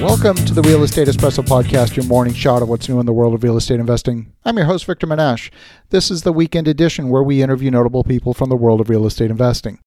Welcome to the Real Estate Espresso Podcast, your morning shot of what's new in the world of real estate investing. I'm your host, Victor Menasce. This is the weekend edition where we interview notable people from the world of real estate investing.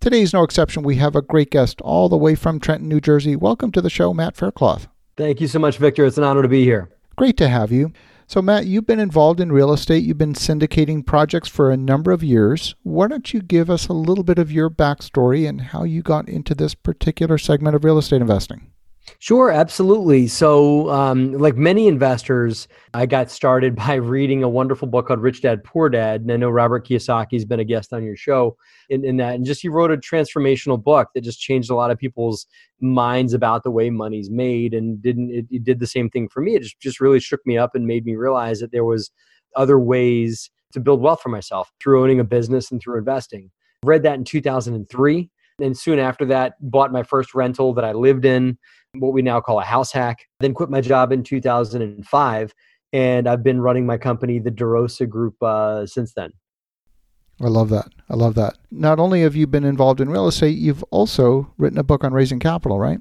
Today is no exception. We have a great guest all the way from Trenton, New Jersey. Welcome to the show, Matt Faircloth. Thank you so much, Victor. It's an honor to be here. Great to have you. So, Matt, you've been involved in real estate. You've been syndicating projects for a number of years. Why don't you give us a little bit of your backstory and how you got into this particular segment of real estate investing? Sure, absolutely. So, um, like many investors, I got started by reading a wonderful book called Rich Dad Poor Dad. And I know Robert Kiyosaki's been a guest on your show in, in that. And just he wrote a transformational book that just changed a lot of people's minds about the way money's made and didn't it, it did the same thing for me. It just, just really shook me up and made me realize that there was other ways to build wealth for myself through owning a business and through investing. read that in 2003 and soon after that bought my first rental that I lived in what we now call a house hack. Then quit my job in 2005, and I've been running my company, the DeRosa Group, uh, since then. I love that. I love that. Not only have you been involved in real estate, you've also written a book on raising capital, right?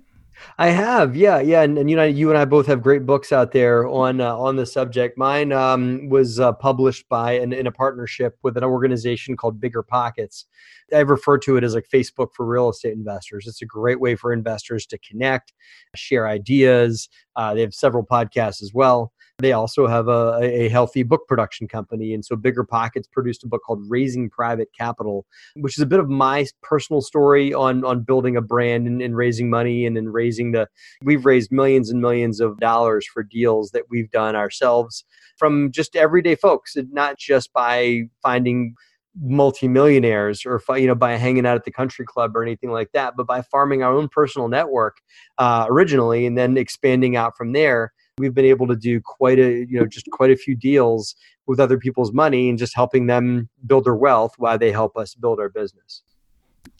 I have, yeah, yeah, and, and you know, you and I both have great books out there on uh, on the subject. Mine um, was uh, published by an, in a partnership with an organization called Bigger Pockets. I refer to it as like Facebook for real estate investors. It's a great way for investors to connect, share ideas. Uh, they have several podcasts as well. They also have a, a healthy book production company. And so Bigger Pockets produced a book called Raising Private Capital, which is a bit of my personal story on, on building a brand and, and raising money and, then raising the, we've raised millions and millions of dollars for deals that we've done ourselves from just everyday folks, not just by finding multimillionaires or you know by hanging out at the country club or anything like that but by farming our own personal network uh, originally and then expanding out from there we've been able to do quite a you know just quite a few deals with other people's money and just helping them build their wealth while they help us build our business.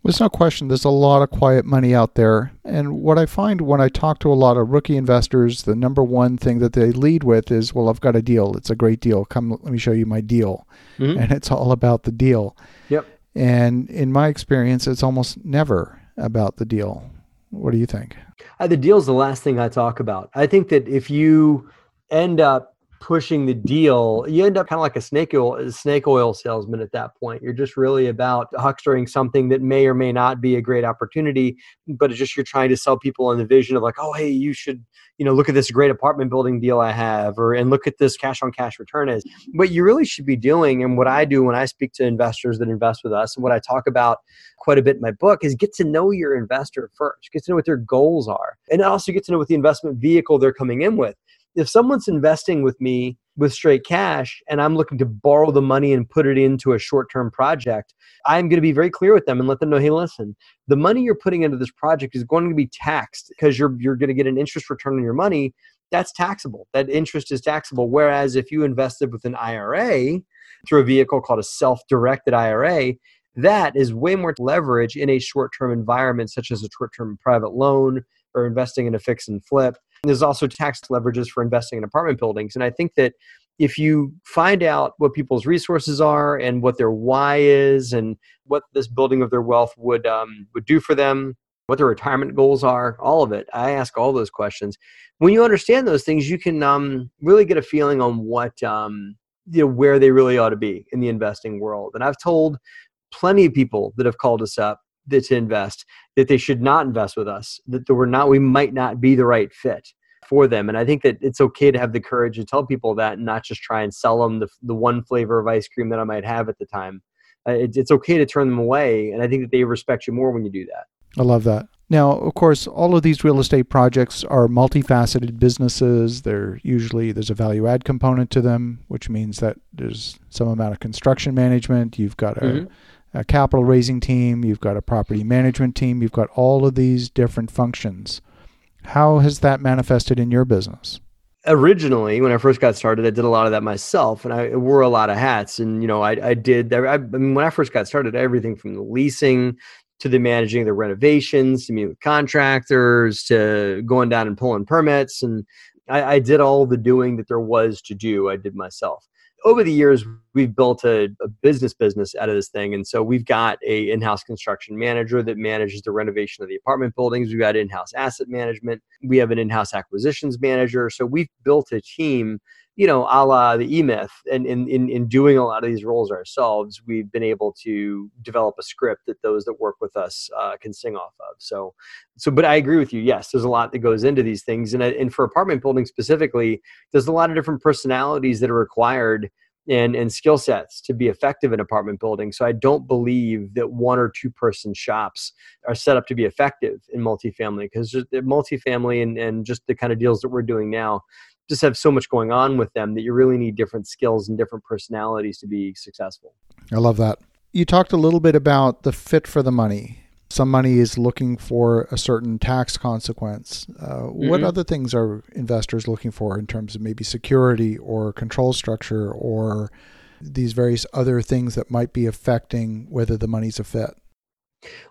There's no question there's a lot of quiet money out there. And what i find when i talk to a lot of rookie investors the number one thing that they lead with is well i've got a deal. It's a great deal. Come let me show you my deal. Mm-hmm. and it's all about the deal. Yep. And in my experience it's almost never about the deal what do you think? Uh, the deal is the last thing I talk about. I think that if you end up pushing the deal, you end up kind of like a snake oil snake oil salesman at that point. You're just really about huckstering something that may or may not be a great opportunity, but it's just you're trying to sell people on the vision of like, oh hey, you should, you know, look at this great apartment building deal I have, or and look at this cash on cash return is. What you really should be doing, and what I do when I speak to investors that invest with us, and what I talk about quite a bit in my book is get to know your investor first, get to know what their goals are, and also get to know what the investment vehicle they're coming in with if someone's investing with me with straight cash and I'm looking to borrow the money and put it into a short term project, I'm going to be very clear with them and let them know hey, listen, the money you're putting into this project is going to be taxed because you're, you're going to get an interest return on your money. That's taxable. That interest is taxable. Whereas if you invested with an IRA through a vehicle called a self directed IRA, that is way more leverage in a short term environment, such as a short term private loan or investing in a fix and flip there's also tax leverages for investing in apartment buildings. And I think that if you find out what people's resources are and what their why is and what this building of their wealth would um, would do for them, what their retirement goals are, all of it. I ask all those questions. When you understand those things, you can um, really get a feeling on what um, you know where they really ought to be in the investing world. And I've told plenty of people that have called us up that to invest that they should not invest with us that we're not we might not be the right fit for them. And i think that it's okay to have the courage to tell people that and not just try and sell them the, the one flavor of ice cream that i might have at the time. Uh, it, it's okay to turn them away and i think that they respect you more when you do that. I love that. Now of course all of these real estate projects are multifaceted businesses. They're usually there's a value add component to them which means that there's some amount of construction management. You've got a mm-hmm a capital raising team, you've got a property management team, you've got all of these different functions. How has that manifested in your business? Originally, when I first got started, I did a lot of that myself, and I wore a lot of hats. And you know, I, I did. I, I mean, when I first got started, everything from the leasing to the managing the renovations, to meet with contractors, to going down and pulling permits, and I, I did all the doing that there was to do. I did myself over the years we've built a, a, business business out of this thing. And so we've got a in-house construction manager that manages the renovation of the apartment buildings. We've got in-house asset management. We have an in-house acquisitions manager. So we've built a team you know, a la the E-Myth, and in, in, in doing a lot of these roles ourselves, we've been able to develop a script that those that work with us uh, can sing off of. So, so, but I agree with you. Yes, there's a lot that goes into these things, and and for apartment building specifically, there's a lot of different personalities that are required and and skill sets to be effective in apartment building. So I don't believe that one or two person shops are set up to be effective in multifamily because multifamily and and just the kind of deals that we're doing now just have so much going on with them that you really need different skills and different personalities to be successful. I love that. You talked a little bit about the fit for the money. Some money is looking for a certain tax consequence. Uh, mm-hmm. What other things are investors looking for in terms of maybe security or control structure or these various other things that might be affecting whether the money's a fit?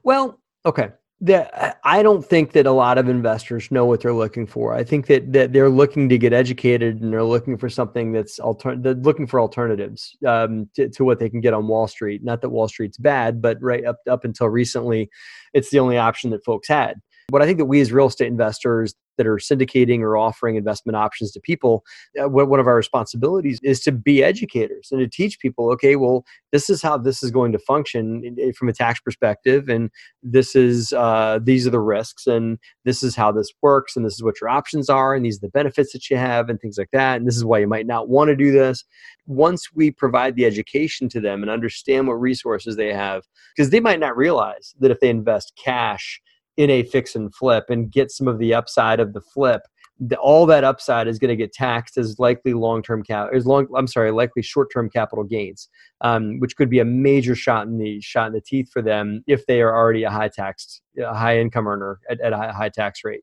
Well, okay that I don't think that a lot of investors know what they're looking for. I think that that they're looking to get educated and they're looking for something that's alter- they're looking for alternatives um, to, to what they can get on Wall Street. Not that Wall Street's bad, but right up up until recently, it's the only option that folks had. What I think that we as real estate investors that are syndicating or offering investment options to people, uh, one of our responsibilities is to be educators and to teach people, okay, well, this is how this is going to function from a tax perspective, and this is uh, these are the risks, and this is how this works, and this is what your options are, and these are the benefits that you have, and things like that, and this is why you might not want to do this. Once we provide the education to them and understand what resources they have, because they might not realize that if they invest cash in a fix and flip and get some of the upside of the flip the, all that upside is going to get taxed as likely long-term cap as long i'm sorry likely short-term capital gains um, which could be a major shot in the shot in the teeth for them if they are already a high taxed a high income earner at, at a high tax rate.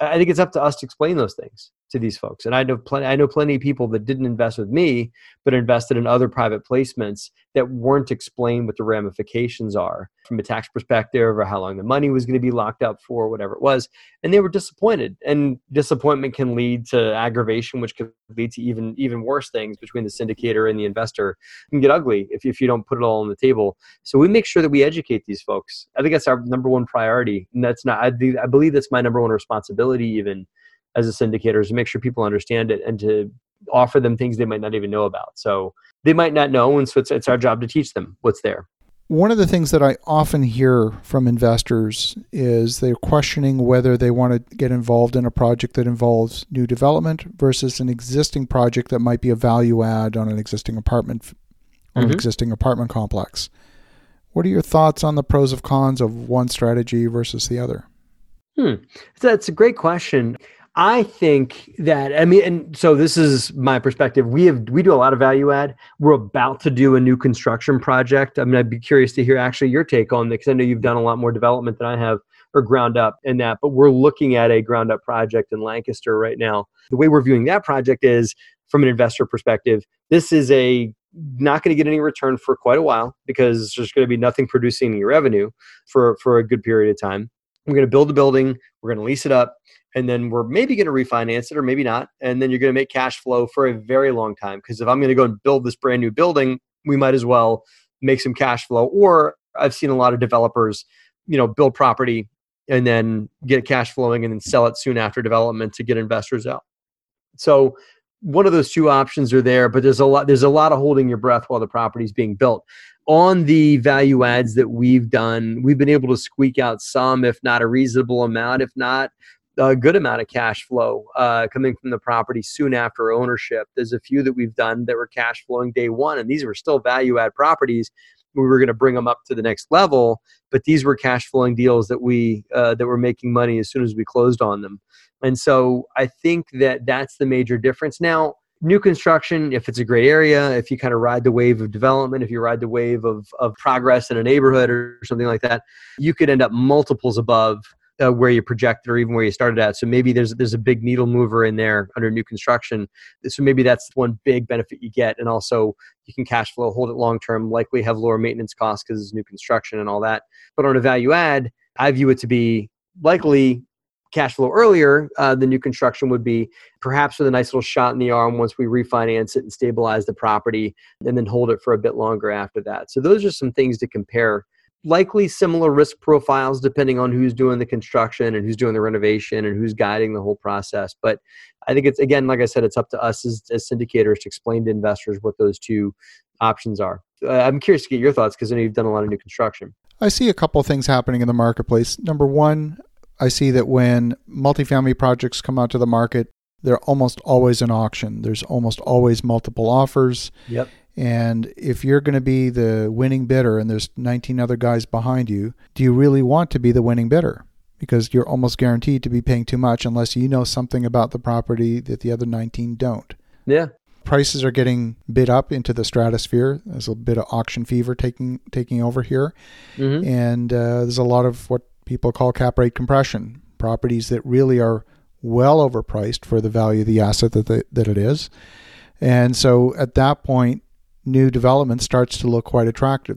I think it's up to us to explain those things to these folks. And I know plenty I know plenty of people that didn't invest with me, but invested in other private placements that weren't explained what the ramifications are from a tax perspective or how long the money was going to be locked up for, whatever it was. And they were disappointed. And disappointment can lead to aggravation, which can lead to even even worse things between the syndicator and the investor. Can get ugly if, if you don't put it all on the table. So we make sure that we educate these folks. I think that's our number one priority. And that's not I, I believe that's my number one responsibility even as a syndicator is to make sure people understand it and to offer them things they might not even know about. So they might not know, and so it's, it's our job to teach them what's there. One of the things that I often hear from investors is they're questioning whether they want to get involved in a project that involves new development versus an existing project that might be a value add on an existing apartment on mm-hmm. an existing apartment complex. What are your thoughts on the pros and cons of one strategy versus the other? Hmm. That's a great question. I think that I mean, and so this is my perspective. We have we do a lot of value add. We're about to do a new construction project. I mean, I'd be curious to hear actually your take on that because I know you've done a lot more development than I have or ground up in that. But we're looking at a ground up project in Lancaster right now. The way we're viewing that project is from an investor perspective. This is a not going to get any return for quite a while because there's going to be nothing producing any revenue for for a good period of time. We're going to build a building. We're going to lease it up and then we're maybe going to refinance it or maybe not and then you're going to make cash flow for a very long time because if i'm going to go and build this brand new building we might as well make some cash flow or i've seen a lot of developers you know build property and then get cash flowing and then sell it soon after development to get investors out so one of those two options are there but there's a lot there's a lot of holding your breath while the property is being built on the value adds that we've done we've been able to squeak out some if not a reasonable amount if not a good amount of cash flow uh, coming from the property soon after ownership. There's a few that we've done that were cash flowing day one, and these were still value add properties. We were going to bring them up to the next level, but these were cash flowing deals that we uh, that were making money as soon as we closed on them. And so I think that that's the major difference. Now, new construction, if it's a great area, if you kind of ride the wave of development, if you ride the wave of, of progress in a neighborhood or something like that, you could end up multiples above uh, where you projected or even where you started at. So maybe there's there's a big needle mover in there under new construction. So maybe that's one big benefit you get, and also you can cash flow, hold it long term, likely have lower maintenance costs because it's new construction and all that. But on a value add, I view it to be likely cash flow earlier uh, than new construction would be, perhaps with a nice little shot in the arm once we refinance it and stabilize the property, and then hold it for a bit longer after that. So those are some things to compare. Likely similar risk profiles depending on who's doing the construction and who's doing the renovation and who's guiding the whole process. But I think it's again, like I said, it's up to us as, as syndicators to explain to investors what those two options are. Uh, I'm curious to get your thoughts because I know you've done a lot of new construction. I see a couple of things happening in the marketplace. Number one, I see that when multifamily projects come out to the market, they're almost always an auction. There's almost always multiple offers. Yep. And if you're going to be the winning bidder and there's 19 other guys behind you, do you really want to be the winning bidder? Because you're almost guaranteed to be paying too much unless you know something about the property that the other 19 don't. Yeah. Prices are getting bid up into the stratosphere. There's a bit of auction fever taking taking over here, Mhm. and uh, there's a lot of what people call cap rate compression. Properties that really are well overpriced for the value of the asset that they, that it is, and so at that point, new development starts to look quite attractive.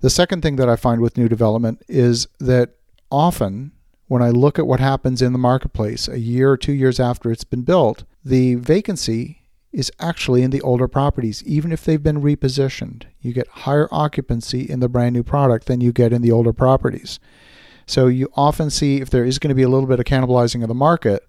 The second thing that I find with new development is that often when I look at what happens in the marketplace a year or two years after it's been built, the vacancy is actually in the older properties, even if they've been repositioned. You get higher occupancy in the brand new product than you get in the older properties. So you often see if there is going to be a little bit of cannibalizing of the market,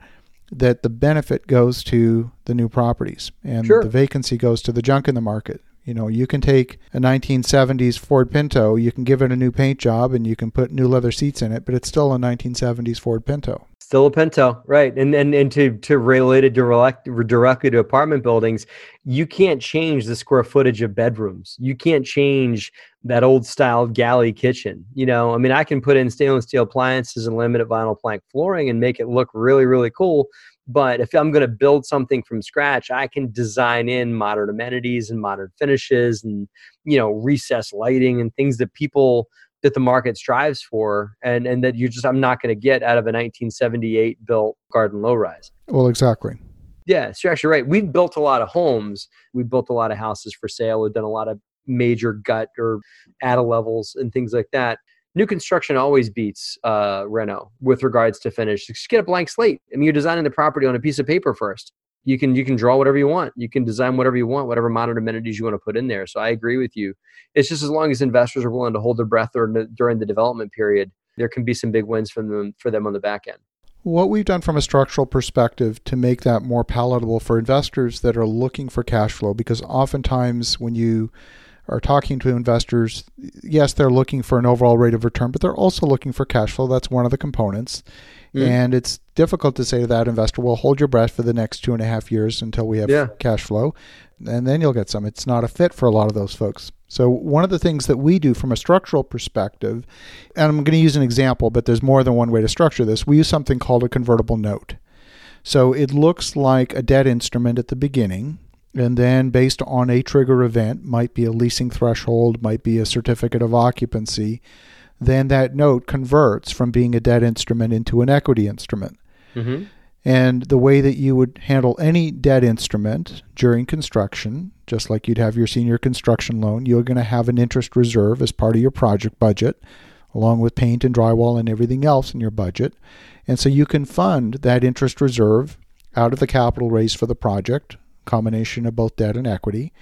that the benefit goes to the new properties and Sure. the vacancy goes to the junk in the market. You know, you can take a 1970s Ford Pinto, you can give it a new paint job and you can put new leather seats in it, but it's still a 1970s Ford Pinto. Still a Pinto, right? And and and to to relate it direct, directly to apartment buildings, you can't change the square footage of bedrooms. You can't change that old style galley kitchen. You know, I mean, I can put in stainless steel appliances and laminate vinyl plank flooring and make it look really really cool. But if I'm going to build something from scratch, I can design in modern amenities and modern finishes and you know recessed lighting and things that people that the market strives for and and that you just I'm not going to get out of a 1978 built garden low rise. Well, exactly. Yeah, so you're actually right. We've built a lot of homes. We've built a lot of houses for sale. We've done a lot of major gut or add levels and things like that. New construction always beats uh, reno with regards to finish. Just get a blank slate. I mean, you're designing the property on a piece of paper first. You can you can draw whatever you want. You can design whatever you want, whatever modern amenities you want to put in there. So I agree with you. It's just as long as investors are willing to hold their breath the, during the development period, there can be some big wins for them for them on the back end. What we've done from a structural perspective to make that more palatable for investors that are looking for cash flow, because oftentimes when you are talking to investors, yes, they're looking for an overall rate of return, but they're also looking for cash flow. That's one of the components. Mm. And it's difficult to say to that investor, well, hold your breath for the next two and a half years until we have Yeah. cash flow, and then you'll get some. It's not a fit for a lot of those folks. So, one of the things that we do from a structural perspective, and I'm going to use an example, but there's more than one way to structure this, we use something called a convertible note. So, it looks like a debt instrument at the beginning. And then, based on a trigger event, might be a leasing threshold, might be a certificate of occupancy, then that note converts from being a debt instrument into an equity instrument. Mm-hmm. And the way that you would handle any debt instrument during construction, just like you'd have your senior construction loan, you're going to have an interest reserve as part of your project budget, along with paint and drywall and everything else in your budget. And so you can fund that interest reserve out of the capital raised for the project, combination of both debt and equity.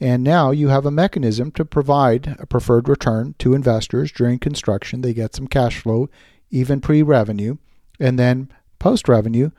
And now you have a mechanism to provide a preferred return to investors during construction. They get some cash flow, even pre revenue. And then post revenue,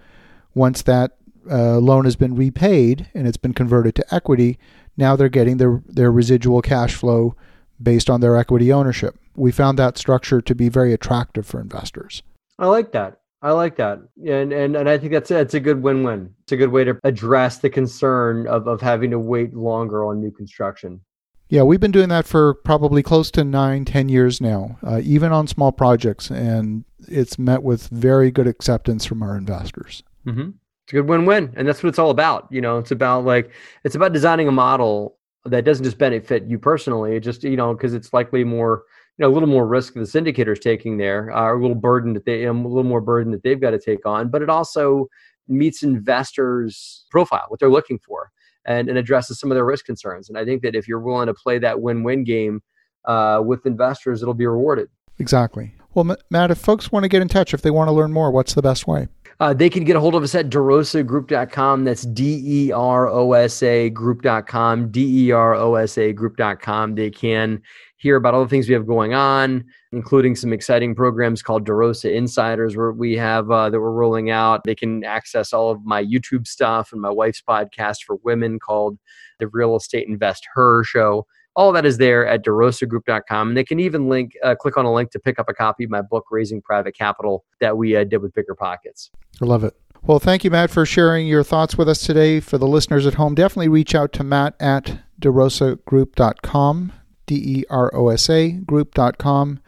once that uh, loan has been repaid and it's been converted to equity, now they're getting their, their residual cash flow based on their equity ownership. We found that structure to be very attractive for investors. I like that. I like that, and and and I think that's it's a good win-win. It's a good way to address the concern of of having to wait longer on new construction. Yeah, we've been doing that for probably close to nine, ten years now, uh, even on small projects, and it's met with very good acceptance from our investors. Mm-hmm. It's a good win-win, and that's what it's all about. You know, it's about like it's about designing a model that doesn't just benefit you personally. It just you know because it's likely more you know a little more risk the syndicator is taking there, uh, a little burden that they um, a little more burden that they've got to take on, but it also meets investors' profile, what they're looking for, and, and addresses some of their risk concerns. And I think that if you're willing to play that win-win game uh, with investors, it'll be rewarded. Exactly. Well, Matt, if folks want to get in touch, if they want to learn more, what's the best way? Uh, they can get a hold of us at derosagroup.com. That's D E R O S A group.com, D E R O S A group.com. They can hear about all the things we have going on, including some exciting programs called DeRosa Insiders, where we have uh, that we're rolling out. They can access all of my YouTube stuff and my wife's podcast for women called the Real Estate Invest Her Show. All that is there at derosagroup.com. And they can even link, uh, click on a link to pick up a copy of my book, Raising Private Capital, that we uh, did with Bigger Pockets. I love it. Well, thank you, Matt, for sharing your thoughts with us today. For the listeners at home, definitely reach out to Matt at derosagroup.com, D E R O S A group.com.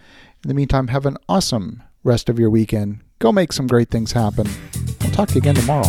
In the meantime, have an awesome rest of your weekend. Go make some great things happen. I'll talk to you again tomorrow.